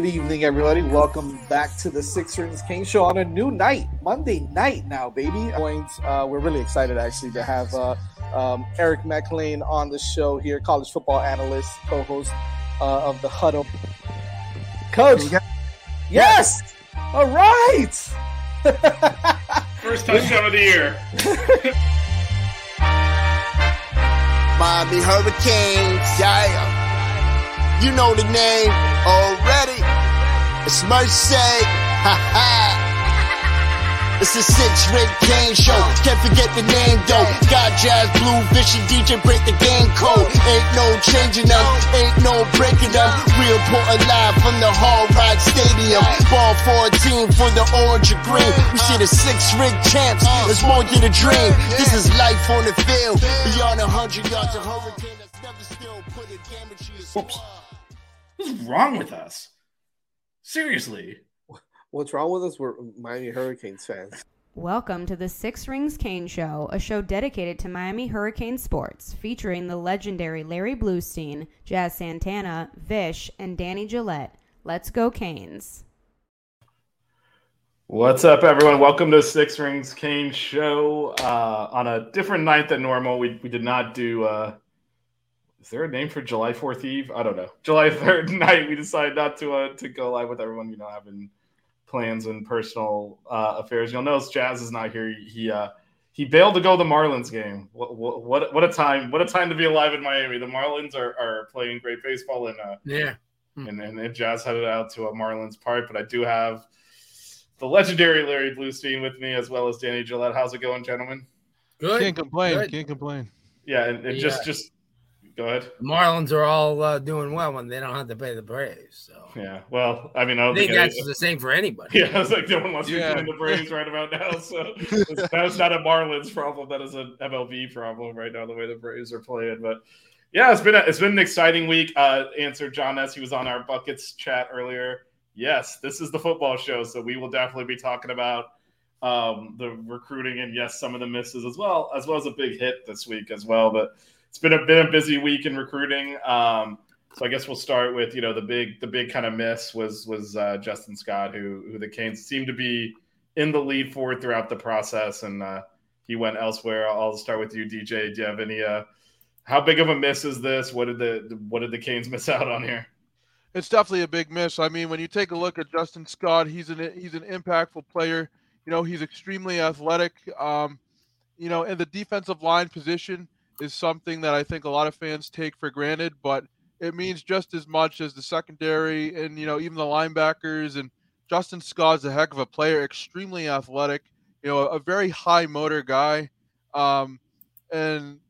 good evening, everybody. Welcome back to the Six Rings King Show on a new night, Monday night now, baby. Uh, we're really excited actually to have uh, um, Eric McLean on the show here, college football analyst, co-host uh, of the Huddle. Coach, yes, all right. First touchdown of the year. Miami Hurricanes, yeah. You know the name already. It's Mercy. Ha ha. It's a six ring game show. Can't forget the name though. Got jazz, blue, vision, DJ break the game code. Ain't no changing them, ain't no breaking them. We reporting live from the Hard Rock Stadium. Ball 14 for the orange and green. We see the six ring champs. It's more than a dream. This is life on the field. Beyond a hundred yards of hurricane that's never still put a damage to your Oops. What's wrong with us? Seriously. What's wrong with us? We're Miami Hurricanes fans. Welcome to the Sixth Ring Canes Show, a show dedicated to Miami Hurricane sports, featuring the legendary Larry Bluestein, Jazz Santana, Vish, and Danny Gillette. Let's go, Canes. What's up, everyone? Welcome to Sixth Ring Canes Show. Uh, on a different night than normal, we, we did not do. Uh, is there a name for July Fourth Eve? I don't know. July Third night, we decided not to uh, to go live with everyone. You know, having plans and personal uh, affairs. You'll notice Jazz is not here. He uh, he bailed to go to the Marlins game. What, what what what a time! What a time to be alive in Miami. The Marlins are, are playing great baseball, and uh, Yeah. and, and and Jazz headed out to a Marlins park. But I do have the legendary Larry Bluestein with me, as well as Danny Gillette. How's it going, gentlemen? Good. Can't complain. Good. Can't complain. Yeah, and, and just just go ahead. The Marlins are all uh, doing well when they don't have to pay the Braves. So Yeah, well, I mean, I I don't think think, that's the same for anybody. Yeah, I was like, no one wants to Yeah. be playing the Braves right about now. So that's not a Marlins problem. That is an MLB problem right now, the way the Braves are playing. But yeah, it's been a, it's been an exciting week. Uh, answered John Ness. He was on our buckets chat earlier. Yes, this is the football show, so we will definitely be talking about um, the recruiting and yes, some of the misses as well, as well as a big hit this week as well. But it's been a been a busy week in recruiting. Um, so I guess we'll start with you know the big the big kind of miss was was uh, Justin Scott, who who the Canes seemed to be in the lead for throughout the process, and uh, he went elsewhere. I'll start with you, DJ. Do you have any? Uh, how big of a miss is this? What did the what did the Canes miss out on here? It's definitely a big miss. I mean, when you take a look at Justin Scott, he's an he's an impactful player. You know, he's extremely athletic. Um, you know, in the defensive line position is something that I think a lot of fans take for granted, but it means just as much as the secondary and you know even the linebackers. And Justin Scott's a heck of a player, extremely athletic. You know, a very high motor guy, um, and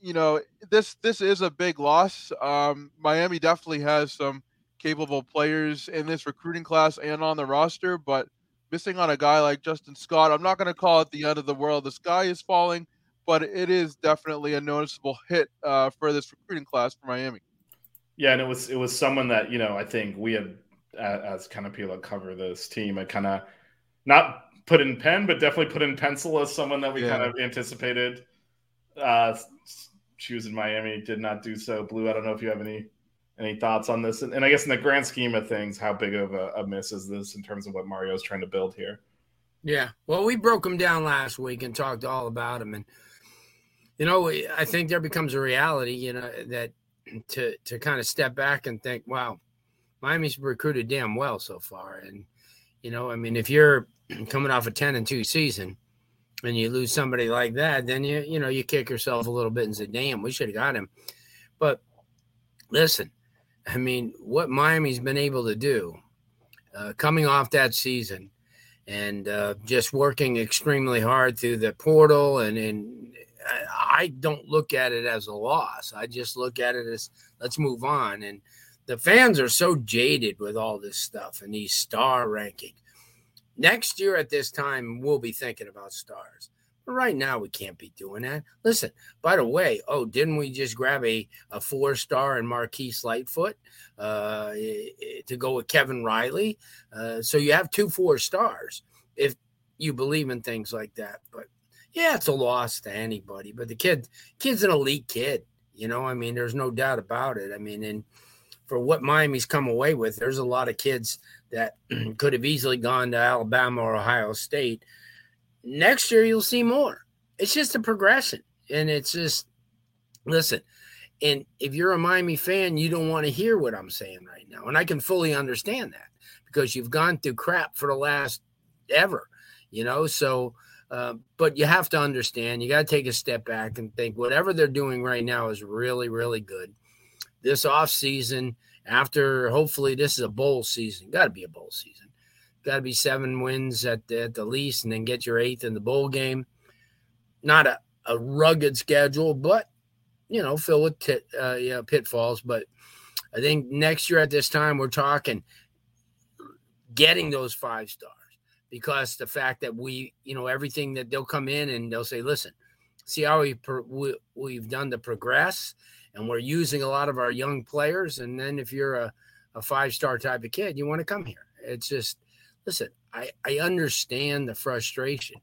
you know, this this is a big loss. Um, Miami definitely has some capable players in this recruiting class and on the roster, but missing on a guy like Justin Scott, I'm not going to call it the end of the world. The sky is falling, but it is definitely a noticeable hit uh, for this recruiting class for Miami. Yeah, and it was it was someone that you know I think we had as kind of people that cover this team, I kind of not put in pen, but definitely put in pencil as someone that we yeah. kind of anticipated. Uh, she was in Miami, did not do so. Blu, I don't know if you have any any thoughts on this, and, and I guess in the grand scheme of things, how big of a, a miss is this in terms of what Mario's trying to build here? Yeah, well, we broke him down last week and talked all about him, and you know, I think there becomes a reality, you know, that to to kind of step back and think, wow, Miami's recruited damn well so far, and you know, I mean, if you're coming off a ten and two season, and you lose somebody like that, then you you know you kick yourself a little bit and say, damn, we should have got him. But listen, I mean, what Miami's been able to do, uh, coming off that season, and uh, just working extremely hard through the portal and and I don't look at it as a loss. I just look at it as let's move on. And the fans are so jaded with all this stuff and these star rankings. Next year at this time, we'll be thinking about stars. But right now, we can't be doing that. Listen, by the way, oh, didn't we just grab a, a four star and Marquise Lightfoot uh, to go with Kevin Riley? Uh, so you have two four stars if you believe in things like that. But yeah, it's a loss to anybody, but the kid, kid's an elite kid. You know, I mean, there's no doubt about it. I mean, and for what Miami's come away with, there's a lot of kids that could have easily gone to Alabama or Ohio State. Next year, you'll see more. It's just a progression, and it's just listen. And if you're a Miami fan, you don't want to hear what I'm saying right now, and I can fully understand that because you've gone through crap for the last ever, you know. So uh, but you have to understand, you got to take a step back and think whatever they're doing right now is really, really good. This off season, after hopefully this is a bowl season, got to be a bowl season. Got to be seven wins at the, at the least, and then get your eighth in the bowl game. Not a, a rugged schedule, but you know, fill with uh, pitfalls. But I think next year at this time, we're talking getting those five stars because the fact that we, you know, everything that they'll come in and they'll say, listen, see how we, we we've done to progress, and we're using a lot of our young players. And then if you're a, a five star type of kid, you want to come here. It's just, listen, I I understand the frustration,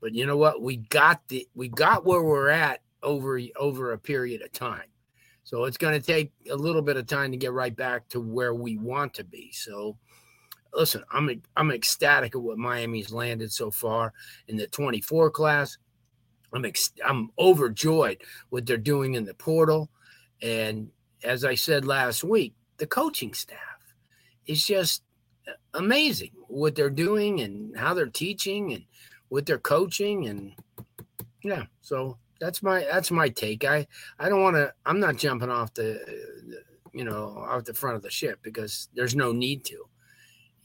but you know what? We got the we got where we're at over over a period of time. So it's going to take a little bit of time to get right back to where we want to be. So listen, I'm I'm ecstatic at what Miami's landed so far in the 24 class. I'm ex- I'm overjoyed what they're doing in the portal, and as I said last week, the coaching staff is just amazing what they're doing and how they're teaching and what they're coaching and yeah. So that's my that's my take. I I don't want to. I'm not jumping off the you know off the front of the ship because there's no need to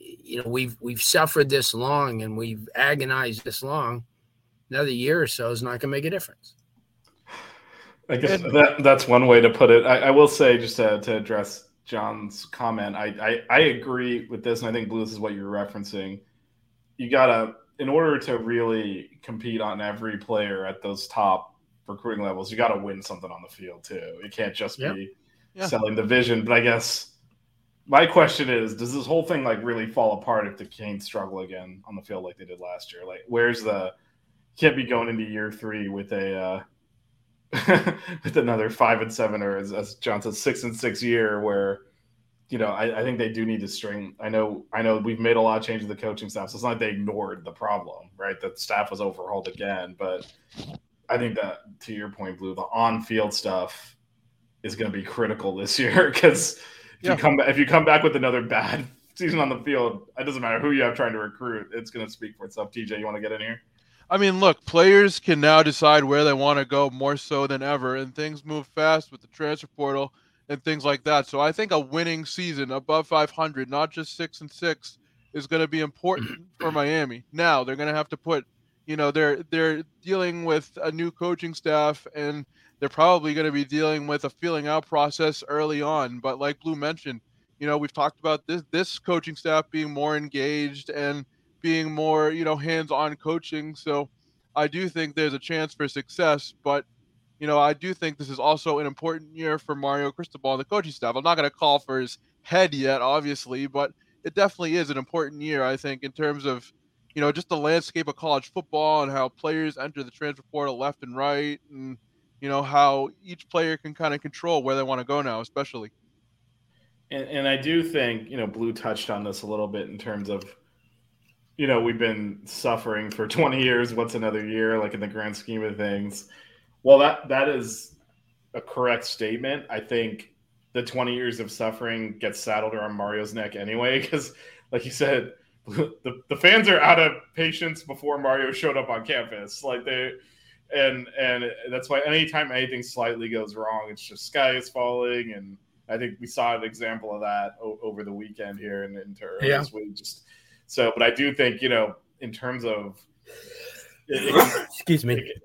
you know we've we've suffered this long and we've agonized this long another year or so is not going to make a difference. I guess that that's one way to put it. I, I will say just to, to address john's comment I, I, I agree with this and i think Blu is what you're referencing. You gotta in order to really compete on every player at those top recruiting levels you gotta win something on the field too. It can't just yep. be yeah. selling the vision but i guess my question is, does this whole thing like really fall apart if the Canes struggle again on the field like they did last year? Like, where's the can't be going into year three with a uh, with another five and seven or as, as John says, six and six year where you know I, I, think they do need to string. I know I know we've made a lot of changes to the coaching staff, so it's not like they ignored the problem, right? The staff was overhauled again, but I think that to your point, Blu, the on field stuff is going to be critical this year because yeah. you come if you come back with another bad season on the field, it doesn't matter who you have trying to recruit. It's going to speak for itself. DJ, you want to get in here? I mean, look, players can now decide where they want to go more so than ever, and things move fast with the transfer portal and things like that. So I think a winning season above 500, not just six and six, is going to be important for Miami. Now they're going to have to put you know they're they're dealing with a new coaching staff and they're probably going to be dealing with a feeling out process early on. But like Blu mentioned, you know we've talked about this this coaching staff being more engaged and being more you know hands-on coaching. So I do think there's a chance for success, but you know, I do think this is also an important year for Mario Cristobal and the coaching staff. I'm not going to call for his head yet, obviously, but it definitely is an important year, I think, in terms of, you know, just the landscape of college football and how players enter the transfer portal left and right, and you know how each player can kind of control where they want to go now, especially. And, and I do think you know Blu touched on this a little bit in terms of, you know, we've been suffering for 20 years. What's another year? Like in the grand scheme of things well, that that is a correct statement. I think the 20 years of suffering gets saddled around Mario's neck anyway, because, like you said, the, the fans are out of patience before Mario showed up on campus. Like they, and and that's why anytime anything slightly goes wrong, it's just sky is falling. And I think we saw an example of that o- over the weekend here in, in into yeah. this week. Just so, but I do think you know, in terms of, it, it, excuse me. It,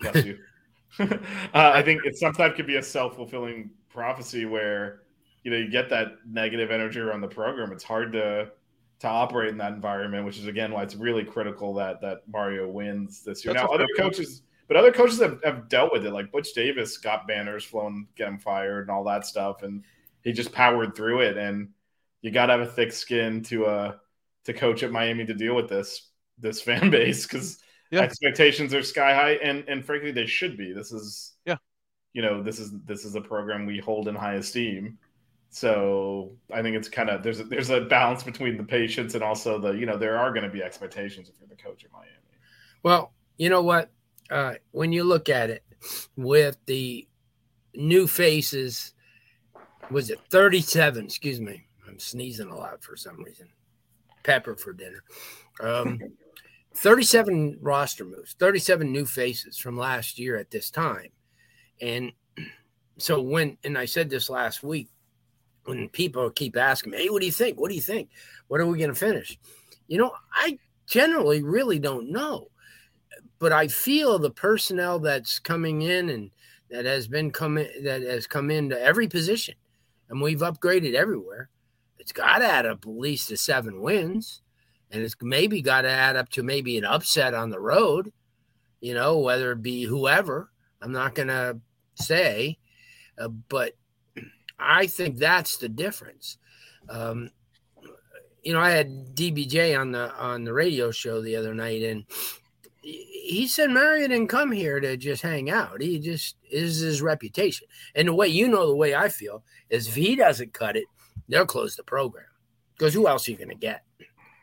Bless you. uh, I think it sometimes could be a self fulfilling prophecy where you know you get that negative energy around the program. It's hard to to operate in that environment, which is again why it's really critical that that Mario wins this year. That's now, other coaches, but other coaches have, have dealt with it. Like Butch Davis got banners flown, get him fired, and all that stuff, and he just powered through it. And you got to have a thick skin to uh to coach at Miami to deal with this this fan base because yeah. expectations are sky high, and and frankly, they should be. This is yeah, you know, this is this is a program we hold in high esteem. So I think it's kind of there's a, there's a balance between the patience and also the you know there are going to be expectations if you're the coach of Miami. Well, you know what? Uh, when you look at it with the new faces, was it 37? Excuse me, I'm sneezing a lot for some reason. Pepper for dinner. Um, 37 roster moves, 37 new faces from last year at this time. And so when, and I said this last week, when people keep asking me, hey, what do you think? What do you think? What are we going to finish? You know, I generally really don't know, but I feel the personnel that's coming in and that has been coming, that has come into every position and we've upgraded everywhere. It's got to add up at least to seven wins and it's maybe got to add up to maybe an upset on the road, you know, whether it be whoever. I'm not going to say, uh, but I think that's the difference. Um, you know, I had DBJ on the on the radio show the other night, and he said Mario didn't come here to just hang out. He just is his reputation. And the way you know, the way I feel is if he doesn't cut it, they'll close the program because who else are you going to get?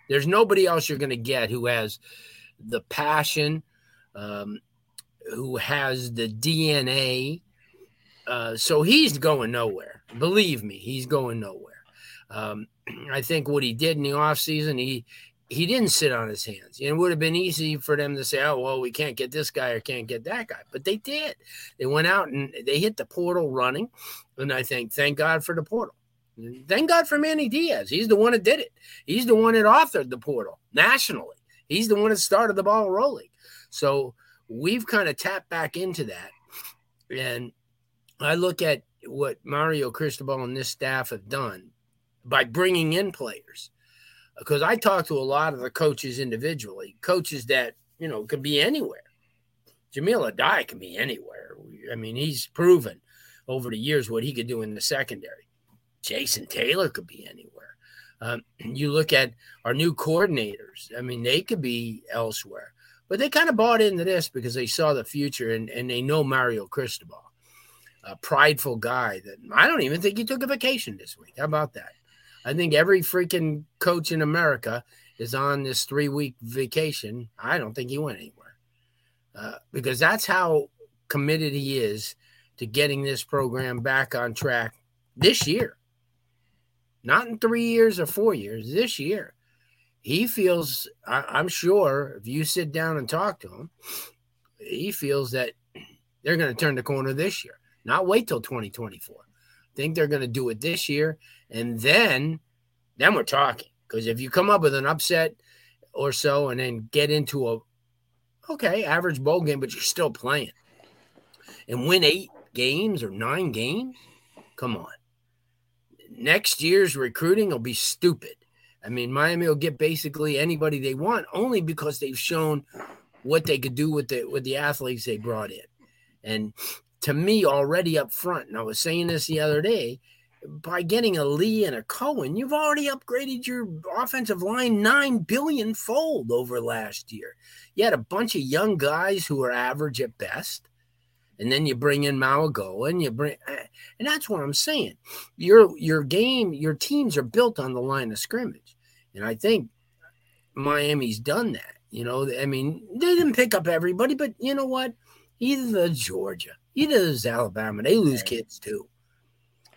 There's nobody else you're going to get who has the passion, um, who has the DNA. Uh, so he's going nowhere. Believe me, he's going nowhere. Um, I think what he did in the offseason, he he didn't sit on his hands. It would have been easy for them to say, "Oh, well, we can't get this guy or can't get that guy," but they did. They went out and they hit the portal running, and I think thank God for the portal. Thank God for Manny Diaz. He's the one that did it. He's the one that authored the portal nationally. He's the one that started the ball rolling. So we've kind of tapped back into that. And I look at what Mario Cristobal and this staff have done by bringing in players. Because I talk to a lot of the coaches individually, coaches that, you know, could be anywhere. Jahmile Addae can be anywhere. I mean, he's proven over the years what he could do in the secondary. Jason Taylor could be anywhere. Um, you look at our new coordinators. I mean, they could be elsewhere, but they kind of bought into this because they saw the future and, and they know Mario Cristobal, a prideful guy that I don't even think he took a vacation this week. How about that? I think every freaking coach in America is on this three week vacation. I don't think he went anywhere uh, because that's how committed he is to getting this program back on track this year not in three years or four years, this year. He feels, I, am sure, if you sit down and talk to him, he feels that they're going to turn the corner this year, not wait till 2024. I think they're going to do it this year. And then, then we're talking. Because if you come up with an upset or so and then get into a, Okay, average bowl game, but you're still playing. And win eight games or nine games? Come on. Next year's recruiting will be stupid. I mean, Miami will get basically anybody they want only because they've shown what they could do with the with the athletes they brought in. And to me, already up front, and I was saying this the other day, by getting a Lee and a Cohen, you've already upgraded your offensive line nine billion fold over last year. You had a bunch of young guys who are average at best. And then you bring in Mauigoa and you bring eh, and that's what I'm saying. Your your game, your teams are built on the line of scrimmage. And I think Miami's done that. You know, I mean, they didn't pick up everybody, but you know what? Either the Georgia, either the Alabama, they lose kids too.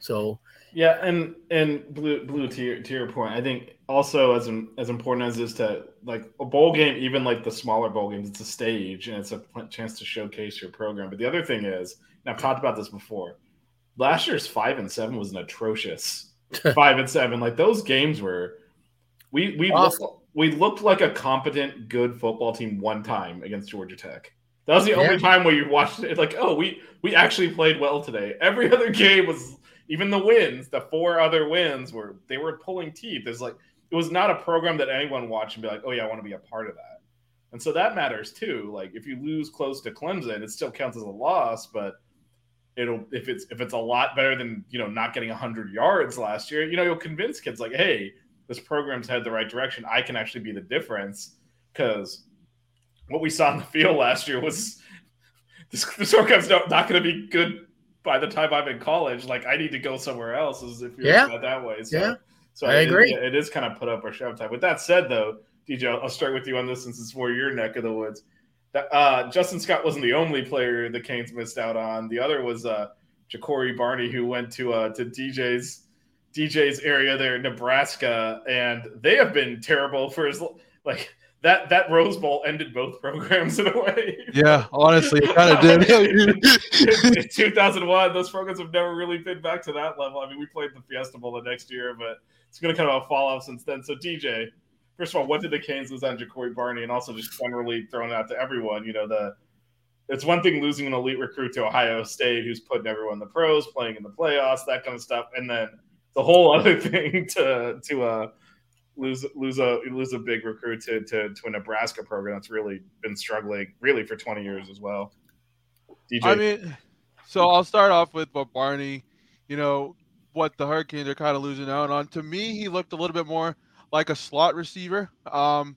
So yeah, and and Blu Blu to your to your point, I think also as as important as is to like a bowl game, even like the smaller bowl games, it's a stage and it's a chance to showcase your program. But the other thing is, and I've talked about this before. Last year's five and seven was an atrocious five and seven. Like those games were we we looked, we looked like a competent, good football team one time against Georgia Tech. That was the yeah. only time where you watched it. Like, oh, we we actually played well today. Every other game was even the wins. The four other wins were they were pulling teeth. It's like it was not a program that anyone watched and be like, oh yeah, I want to be a part of that. And so that matters too. Like if you lose close to Clemson, it still counts as a loss, but it'll if it's if it's a lot better than you know not getting 100 yards last year, you know you'll convince kids like, hey this program's headed the right direction. I can actually be the difference because what we saw in the field last year was this, this program's not, not going to be good by the time I'm in college. Like I need to go somewhere else. As if you're yeah. that way. So, yeah. So I agree. It, it is kind of put up or shove time. With that said, though, DJ, I'll start with you on this since it's more your neck of the woods. Uh, Justin Scott wasn't the only player the Canes missed out on. The other was uh, Jacory Barney, who went to uh, to DJ's DJ's area there in Nebraska, and they have been terrible for as like that that Rose Bowl ended both programs in a way. Yeah, honestly, it kind of did. in, 2001, those programs have never really been back to that level. I mean, we played the Fiesta Bowl the next year, but it's going to kind of a fall off since then. So, DJ, first of all, what did the Canes lose on Jacory Barney, and also just generally throwing out to everyone? You know, the it's one thing losing an elite recruit to Ohio State, who's putting everyone in the pros, playing in the playoffs, that kind of stuff, and then the whole other thing to to uh, lose lose a lose a big recruit to, to to a Nebraska program that's really been struggling really for 20 years as well. DJ. I mean, so I'll start off with what Barney, you know, what the Hurricanes are kind of losing out on. To me, he looked a little bit more like a slot receiver. Um,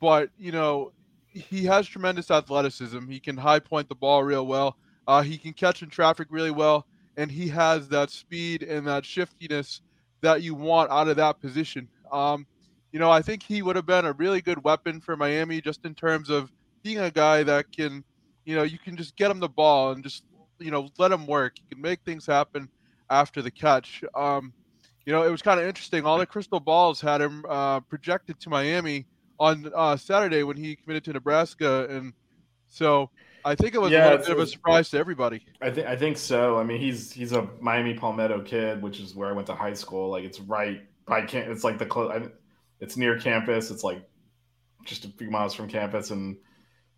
but you know, he has tremendous athleticism. He can high point the ball real well. Uh, he can catch in traffic really well and he has that speed and that shiftiness that you want out of that position. Um, you know, I think he would have been a really good weapon for Miami just in terms of being a guy that can, you know, you can just get him the ball and just, you know, let him work. You can make things happen after the catch. Um, you know, it was kind of interesting. All the crystal balls had him uh, projected to Miami on uh, Saturday when he committed to Nebraska, and so I think it was yeah, a bit of a surprise to everybody. I think I think so. I mean, he's he's a Miami Palmetto kid, which is where I went to high school. Like it's right by camp. It's like the close. It's near campus. It's like just a few miles from campus, and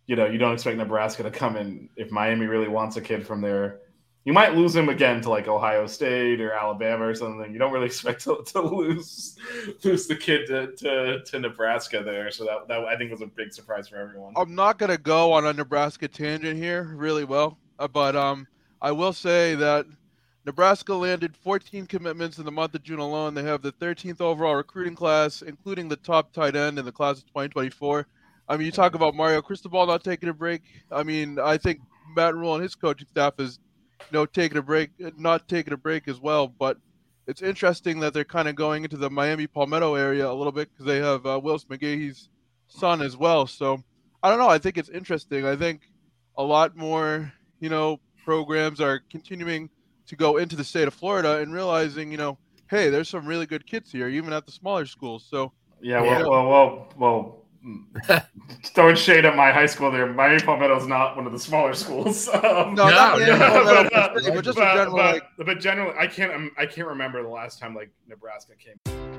you know you don't expect Nebraska to come in if Miami really wants a kid from there you might lose him again to like Ohio State or Alabama or something. You don't really expect to, to lose lose the kid to, to, to, Nebraska there. So that, that I think was a big surprise for everyone. I'm not gonna go on a Nebraska tangent here really well, uh, but um, I will say that Nebraska landed 14 commitments in the month of June alone. They have the 13th overall recruiting class, including the top tight end in the class of 2024. I mean, you talk about Mario Cristobal not taking a break. I mean, I think Matt Rhule and his coaching staff is you know, taking a break, not taking a break as well. But it's interesting that they're kind of going into the Miami Palmetto area a little bit because they have uh, Willis McGahee's son as well. So I don't know. I think it's interesting. I think a lot more, you know, programs are continuing to go into the state of Florida and realizing, you know, hey, there's some really good kids here, even at the smaller schools. So yeah, well, well, well, well, throwing shade at my high school there. Miami Palmetto is not one of the smaller schools. Um, no, no, no, but, uh, but, just but, general, but, like... but generally, I can't. Um, I can't remember the last time like Nebraska came.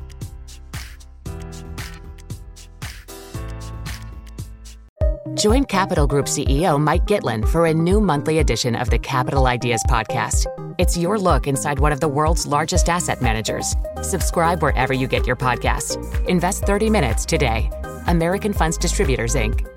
Join Capital Group CEO Mike Gitlin for a new monthly edition of the Capital Ideas Podcast. It's your look inside one of the world's largest asset managers. Subscribe wherever you get your podcasts. Invest 30 minutes today. American Funds Distributors, Inc.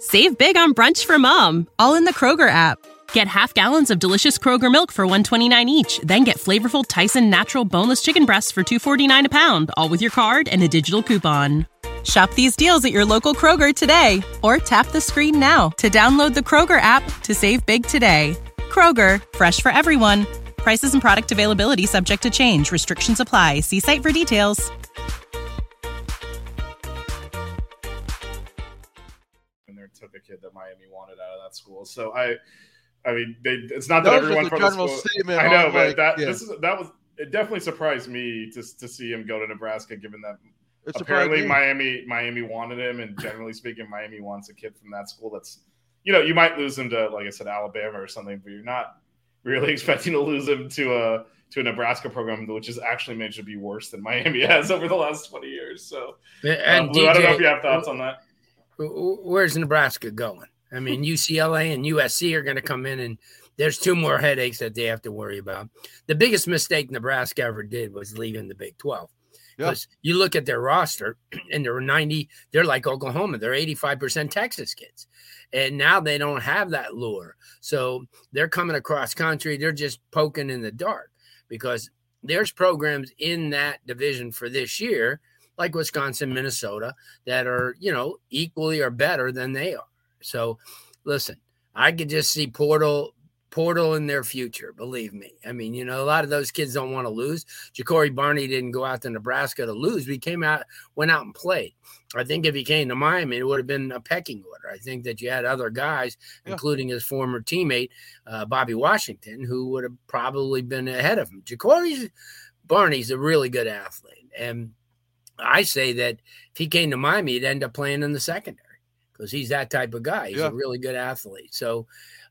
Save big on brunch for mom, all in the Kroger app. Get half gallons of delicious Kroger milk for 129 each, then get flavorful Tyson natural boneless chicken breasts for 249 a pound, all with your card and a digital coupon. Shop these deals at your local Kroger today or tap the screen now to download the Kroger app to save big today. Kroger, fresh for everyone. Prices and product availability subject to change. Restrictions apply. See site for details. And they took a kid that Miami wanted out of that school. So I, I mean, they, it's not That that, everyone from the general school. statement I know, but like, that yeah. this is that was it. Definitely surprised me to to see him go to Nebraska, given that It surprised apparently. Miami Miami wanted him, and generally speaking, Miami wants a kid from that school. That's you know you might lose him to like I said Alabama or something, but you're not really expecting to lose him to a to a Nebraska program, which has actually managed to be worse than Miami has over the last twenty years. So, And uh, Blu, I don't know DJ if you have thoughts on that. Where's Nebraska going? I mean, UCLA and USC are going to come in, and there's two more headaches that they have to worry about. The biggest mistake Nebraska ever did was leaving the Big 12. Yeah. Because you look at their roster, and they're 90, they're like Oklahoma, they're 85% Texas kids. And now they don't have that lure. So they're coming across country, they're just poking in the dark because there's programs in that division for this year, like Wisconsin, Minnesota, that are, you know, equally or better than they are. So listen, I could just see Portal Portal in their future, believe me. I mean, you know, a lot of those kids don't want to lose. Jacory Barney didn't go out to Nebraska to lose. We came out, went out and played. I think if he came to Miami, it would have been a pecking order. I think that you had other guys, Yeah. including his former teammate uh, Bobby Washington, who would have probably been ahead of him. Jacory Barney's a really good athlete. And I say that if he came to Miami, he'd end up playing in the secondary because he's that type of guy. He's Yeah. a really good athlete. So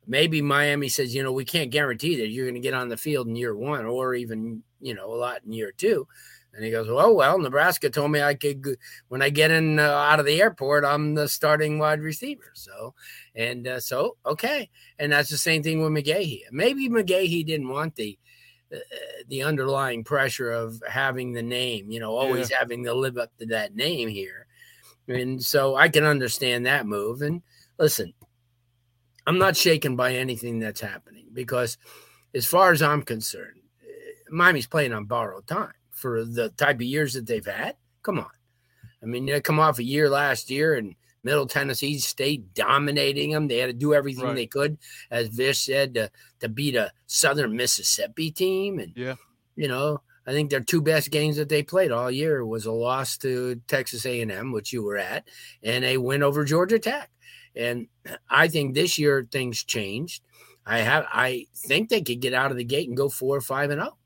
maybe Miami says, you know, we can't guarantee that you're going to get on the field in year one or even, you know, a lot in year two. And he goes, well, well, Nebraska told me I could, when I get in uh, out of the airport, I'm the starting wide receiver. So, and uh, so, okay. And that's the same thing with McGahee. Maybe McGahee didn't want the, uh, the underlying pressure of having the name, you know, always having to live up to that name here. And so I can understand that move. And listen, I'm not shaken by anything that's happening because, as far as I'm concerned, eh, Miami's playing on borrowed time for the type of years that they've had. Come on. I mean, they come off a year last year and Middle Tennessee State dominating them. They had to do everything Right. they could, as Vish said, to, to beat a Southern Mississippi team. And, Yeah. you know, I think their two best games that they played all year was a loss to Texas A&M, which you were at, and a win over Georgia Tech. And I think this year things changed. I have I think they could get out of the gate and go four or five and zero.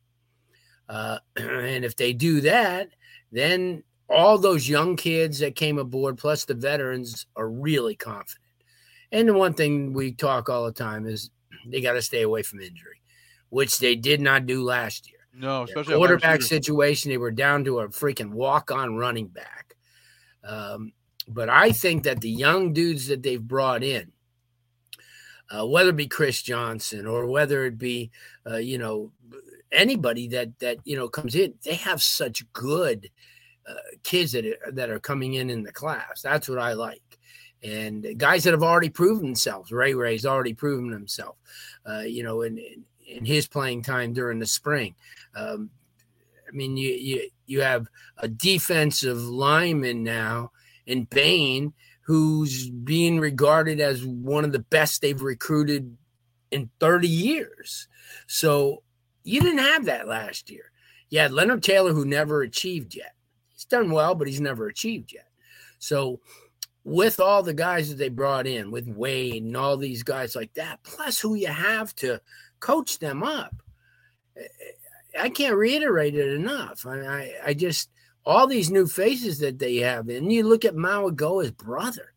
Uh, and if they do that, then all those young kids that came aboard, plus the veterans, are really confident. And the one thing we talk all the time is they got to stay away from injury, which they did not do last year. No, especially wide quarterback situation, they were down to a freaking walk-on running back. Um, but I think that the young dudes that they've brought in, uh, whether it be Chris Johnson or whether it be, uh, you know, anybody that that you know comes in, they have such good uh, kids that are, that are coming in in the class. That's what I like. and guys that have already proven themselves. Ray Ray's already proven himself, uh, you know, in, in his playing time during the spring. Um, I mean, you you you have a defensive lineman now in Bain who's being regarded as one of the best they've recruited in 30 years. So you didn't have that last year. You had Leonard Taylor who never achieved yet. He's done well, but he's never achieved yet. So with all the guys that they brought in, with Wade and all these guys like that, plus who you have to coach them up. I can't reiterate it enough. I, I, I just all these new faces that they have, and you look at Mauigoa's brother.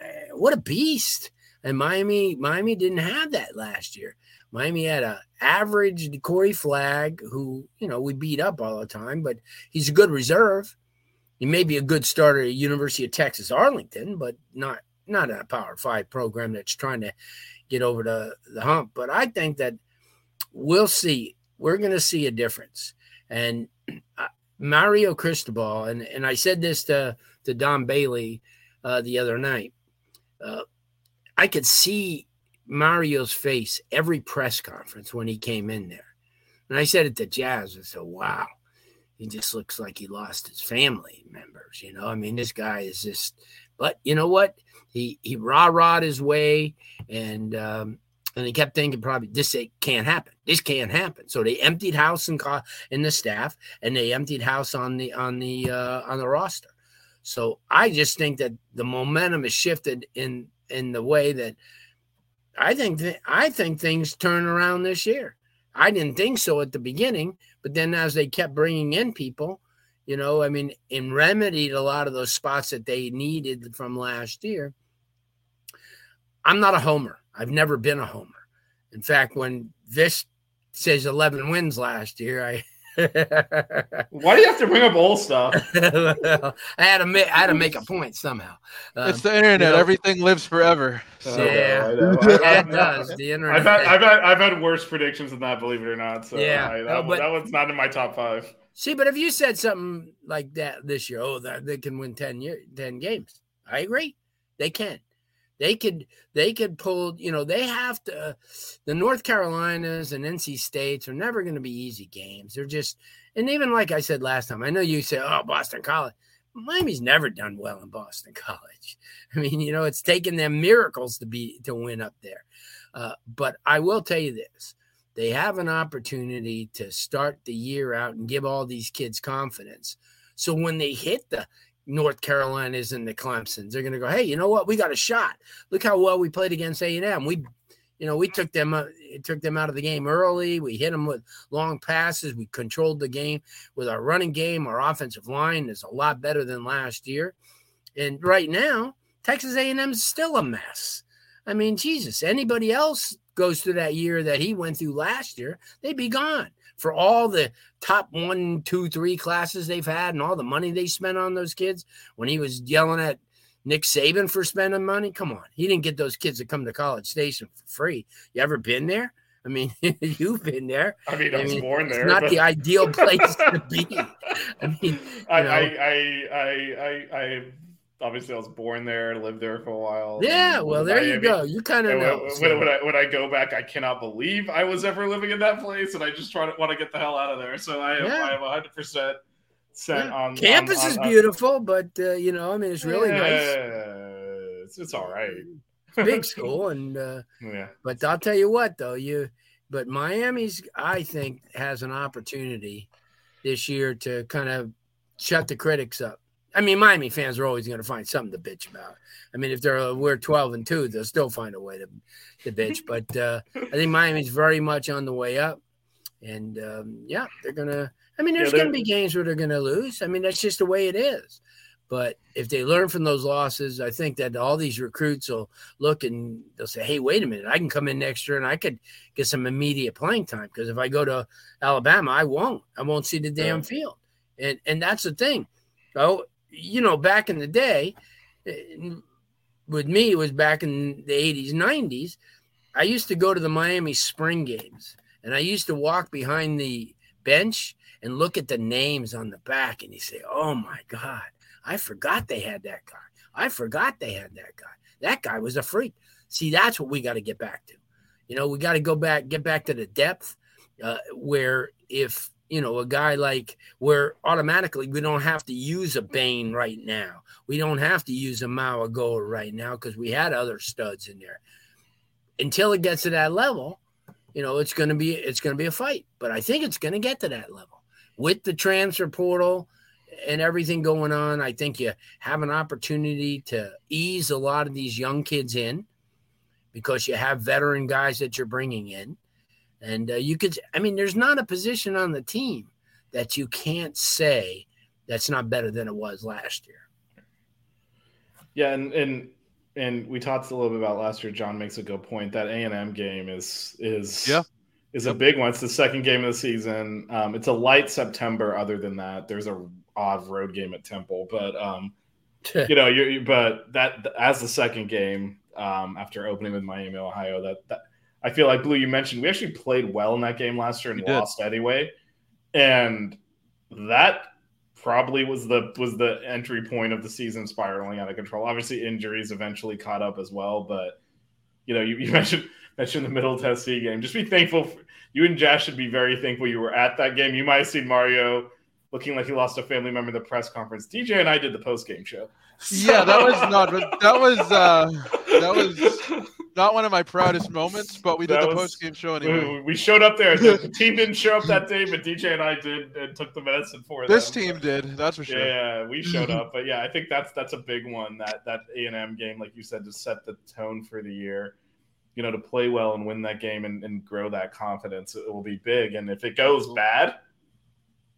Eh, what a beast! And Miami, Miami didn't have that last year. Miami had a average Corey Flagg, who you know we beat up all the time, but he's a good reserve. He may be a good starter at University of Texas Arlington, but not not a Power Five program that's trying to get over the, the hump. But I think that we'll see. We're going to see a difference. And uh, Mario Cristobal, and, and I said this to, to Don Bailey uh, the other night. Uh, I could see Mario's face every press conference when he came in there. And I said it to Jazz. I said, wow, he just looks like he lost his family members. You know, I mean, this guy is just, but you know what? He, he rah rah his way and, um, and he kept thinking probably this can't happen. This can't happen. So they emptied house and in the staff, and they emptied house on the on the uh, on the roster. So I just think that the momentum has shifted in in the way that I think th- I think things turn around this year. I didn't think so at the beginning, but then as they kept bringing in people, you know, I mean, and remedied a lot of those spots that they needed from last year. I'm not a homer. I've never been a homer. In fact, when Vish says 11 wins last year, I Why do you have to bring up old stuff? I had to make I had to make a point somehow. Um, it's the internet. You know, Everything lives forever. So. Yeah, yeah, it does. The internet. I've had, I've had I've had worse predictions than that. Believe it or not. So yeah, I, that, no, but, that one's not in my top five. See, but if you said something like that this year, oh, that they can win 10 year, 10 games. I agree. They can. They could they could pull, you know, they have to the North Carolinas and NC States are never going to be easy games. They're just and even like I said last time, I know you say, "Oh, Boston College." Miami's never done well in Boston College. I mean, you know, it's taken them miracles to be to win up there. Uh, but I will tell you this: they have an opportunity to start the year out and give all these kids confidence. So when they hit the North Carolinas and the Clemsons. They're going to go, hey, you know what? We got a shot. Look how well we played against A and M. We, you know, we took them, uh, took them out of the game early. We hit them with long passes. We controlled the game with our running game. Our offensive line is a lot better than last year. And right now, Texas A&M is still a mess. I mean, Jesus, anybody else goes through that year that he went through last year, they'd be gone for all the top one, two, three classes they've had and all the money they spent on those kids when he was yelling at Nick Saban for spending money. Come on. He didn't get those kids to come to College Station for free. You ever been there? I mean, you've been there. I mean, I, I was mean, born there. It's not but... the ideal place to be. I mean, I, I, I, I, I, obviously I was born there, lived there for a while. Yeah, well, there Miami. you go. You kind of know. When, so. when, I, when, I, go back, I cannot believe I was ever living in that place, and I just try to want to get the hell out of there. So I am, yeah. I am 100 percent set yeah. on. Campus on, is on, beautiful, but uh, you know, I mean, it's really yeah, nice. It's, it's all right. Big school, and uh, yeah. But I'll tell you what, though, you. But Miami's, I think, has an opportunity this year to kind of shut the critics up I mean, Miami fans are always going to find something to bitch about. I mean, if they're we're twelve and two, they'll still find a way to to bitch. But uh, I think Miami's very much on the way up, and um, yeah, they're gonna. I mean, there's yeah, going to be games where they're going to lose. I mean, that's just the way it is. But if they learn from those losses, I think that all these recruits will look and they'll say, "Hey, wait a minute! I can come in next year and I could get some immediate playing time because if I go to Alabama, I won't. I won't see the damn field." And and that's the thing. Oh, you know, back in the day, eh, with me, it was back in the 80s, 90s. I used to go to the Miami spring games and I used to walk behind the bench and look at the names on the back and you say, oh my God, I forgot they had that guy. I forgot they had that guy. That guy was a freak. See, that's what we got to get back to. You know, we got to go back, get back to the depth uh, where if you know a guy like where automatically we don't have to use a Bain right now. We don't have to use a Mauigoa right now because we had other studs in there. Until it gets to that level, you know, it's to be it's going to be a fight. But I think it's going to get to that level with the transfer portal and everything going on. I think you have an opportunity to ease a lot of these young kids in because you have veteran guys that you're bringing in. And uh, you could, I mean, there's not a position on the team that you can't say that's not better than it was last year. Yeah, and and and we talked a little bit about last year. John makes a good point. That A and M game is is yeah is a big one. It's the second game of the season. Um, it's a light September. Other than that, there's a odd road game at Temple, but um, you know, you but that as the second game um, after opening with Miami, Ohio, that, that I feel like Blu. You mentioned we actually played well in that game last year and We did. lost anyway, and that probably was the was the entry point of the season spiraling out of control. Obviously, injuries eventually caught up as well, but you know, you, you mentioned mentioned the Middle Tennessee game. Just be thankful. For, you and Josh should be very thankful you were at that game. You might have seen Mario looking like he lost a family member in the press conference. DJ and I did the post game show. Yeah, that was not. That was uh, that was not one of my proudest moments. But we did That the post game show anyway. We, we showed up there. The, team didn't show up that day, but DJ and I did and took the medicine for it. This them. team did, that's for sure. Yeah, we showed up, but yeah, I think that's that's a big one. That that A and M game, like you said, to set the tone for the year. You know, to play well and win that game and, and grow that confidence, it will be big. And if it goes bad,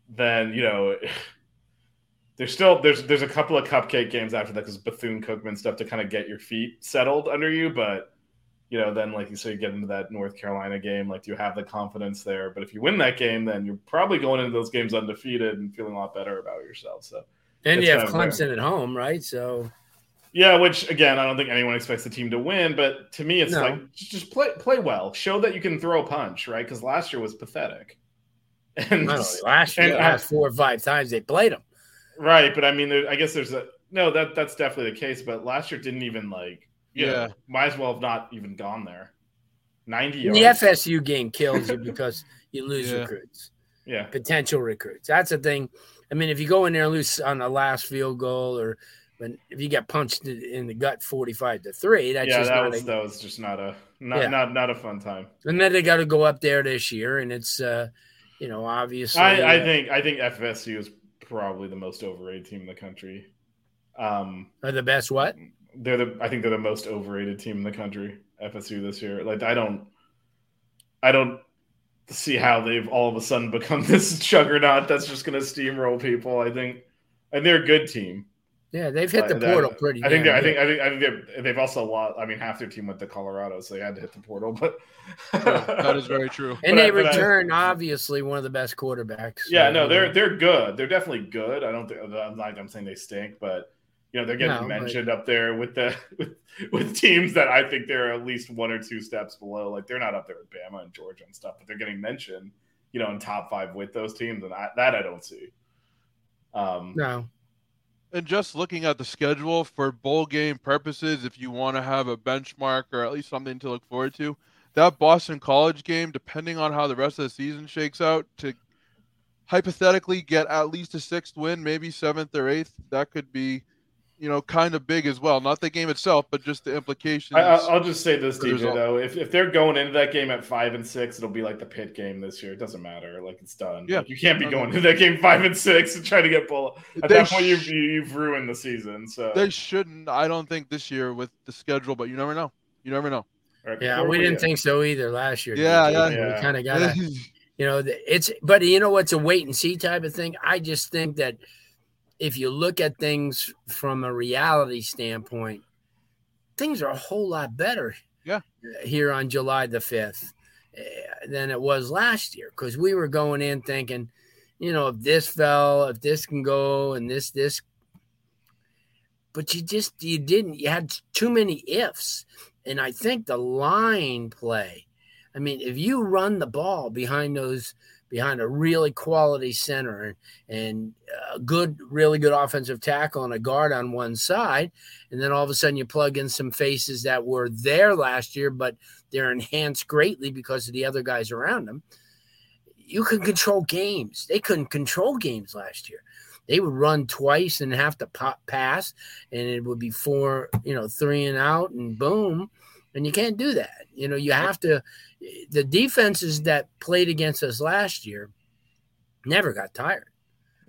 then you know there's still there's there's a couple of cupcake games after that because Bethune Cookman stuff to kind of get your feet settled under you. But you know, then like you say, you get into that North Carolina game, like do you have the confidence there. But if you win that game, then you're probably going into those games undefeated and feeling a lot better about yourself. So And you have kind of there. Clemson at home, right? So Yeah, which again, I don't think anyone expects the team to win, but to me, it's No. like just play play well, show that you can throw a punch, right? Because last year was pathetic. And last year, and, last four or five times they played them. right, but I mean, there, I guess there's a no that that's definitely the case. But last year didn't even like, you know, Yeah. might as well have not even gone there. Ninety The FSU game kills you because you lose Yeah. recruits, yeah, potential recruits. That's the thing. I mean, if you go in there and lose on the last field goal, or when if you get punched in- in the gut forty-five to three, that's yeah, just that not was a, that was just not a not Yeah. not not a fun time. And then they got to go up there this year, and it's uh, you know obviously. I, I uh, think I think FSU is probably the most overrated team in the country. Um, are the best. What? They're the I think they're the most overrated team in the country. FSU this year. Like I don't I don't see how they've all of a sudden become this juggernaut that's just going to steamroll people. I think and they're a good team. Yeah, they've hit the uh, portal pretty. I think I think. I think I think they're, they've also lost. I mean, half their team went to Colorado, so they had to hit the portal. But That is very true. and but I- they I- return obviously one of the best quarterbacks. Yeah, uh, no, they're they're good. They're definitely good. I don't think I'm not I'm saying they stink, but you know they're getting No, but- mentioned up there with the with, with teams that I think they're at least one or two steps below. Like they're not up there with Bama and Georgia and stuff, but they're getting mentioned, you know, in top five with those teams, and I, that I don't see. Um, no. And just looking at the schedule for bowl game purposes, if you want to have a benchmark or at least something to look forward to, that Boston College game, depending on how the rest of the season shakes out, to hypothetically get at least a sixth win, maybe seventh or eighth, that could be, you know, kind of big as well. Not the game itself, but just the implications. I, I'll I'll just say this, for the DJ. result. Though, if, if they're going into that game at five and six, it'll be like the pit game this year. It doesn't matter. Like it's done. Yeah. Like, you can't be Okay. going into that game five and six and trying to get bull. At They that point, you've you- you've ruined the season. So they shouldn't, I don't think, this year with the schedule, but you never know. You never know. All right, Yeah, we we- didn't think so either last year. Yeah, DJ. yeah. We kind of got to, you know, it's, but you know what's a wait and see type of thing? I just think that if you look at things from a reality standpoint, things are a whole lot better Yeah. here on July the 5th eh, than it was last year because we were going in thinking, you know, if this fell, if this can go and this, this, but you just, you didn't, you had too many ifs. And I think the line play, I mean, if you run the ball behind those behind a really quality center and, and a good, really good offensive tackle and a guard on one side. And then all of a sudden you plug in some faces that were there last year, but they're enhanced greatly because of the other guys around them. You can control games. They couldn't control games last year. They would run twice and have to pop pass, and it would be four, you know, three and out, and boom. And you can't do that. You know, you have to the defenses that played against us last year never got tired.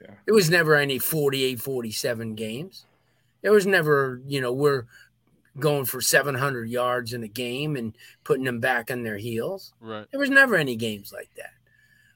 Yeah. It was never any 48 47 games. There was never, you know, we're going for 700 yards in a game and putting them back on their heels. Right. There was never any games like that.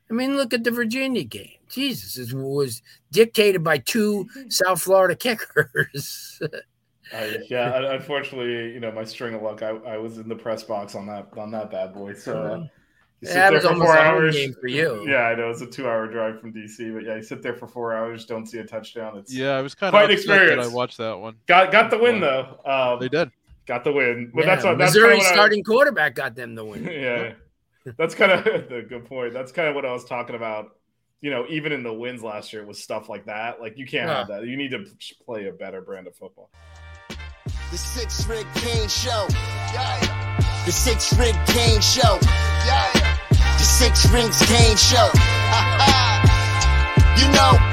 I mean, look at the Virginia game. Jesus, it was dictated by two South Florida kickers. Uh, yeah, unfortunately, you know, my string of luck, I, I was in the press box on that on that bad boy. So uh, you yeah, sit there for four hours. for you. Yeah, I know it's a two-hour drive from DC, but yeah, you sit there for four hours, don't see a touchdown. It's yeah, I was kind of quite experience. I watched that one. Got got the win though. Um, they did. Got the win. But yeah, that's what that's Missouri starting I, quarterback got them the win. yeah, that's kind of the good point. That's kind of what I was talking about. You know, even in the wins last year it was stuff like that. Like you can't yeah. have that. You need to play a better brand of football. The Six Ring King Show. Yeah. The Six Ring King Show. Yeah. The Six Rings King Show. you know.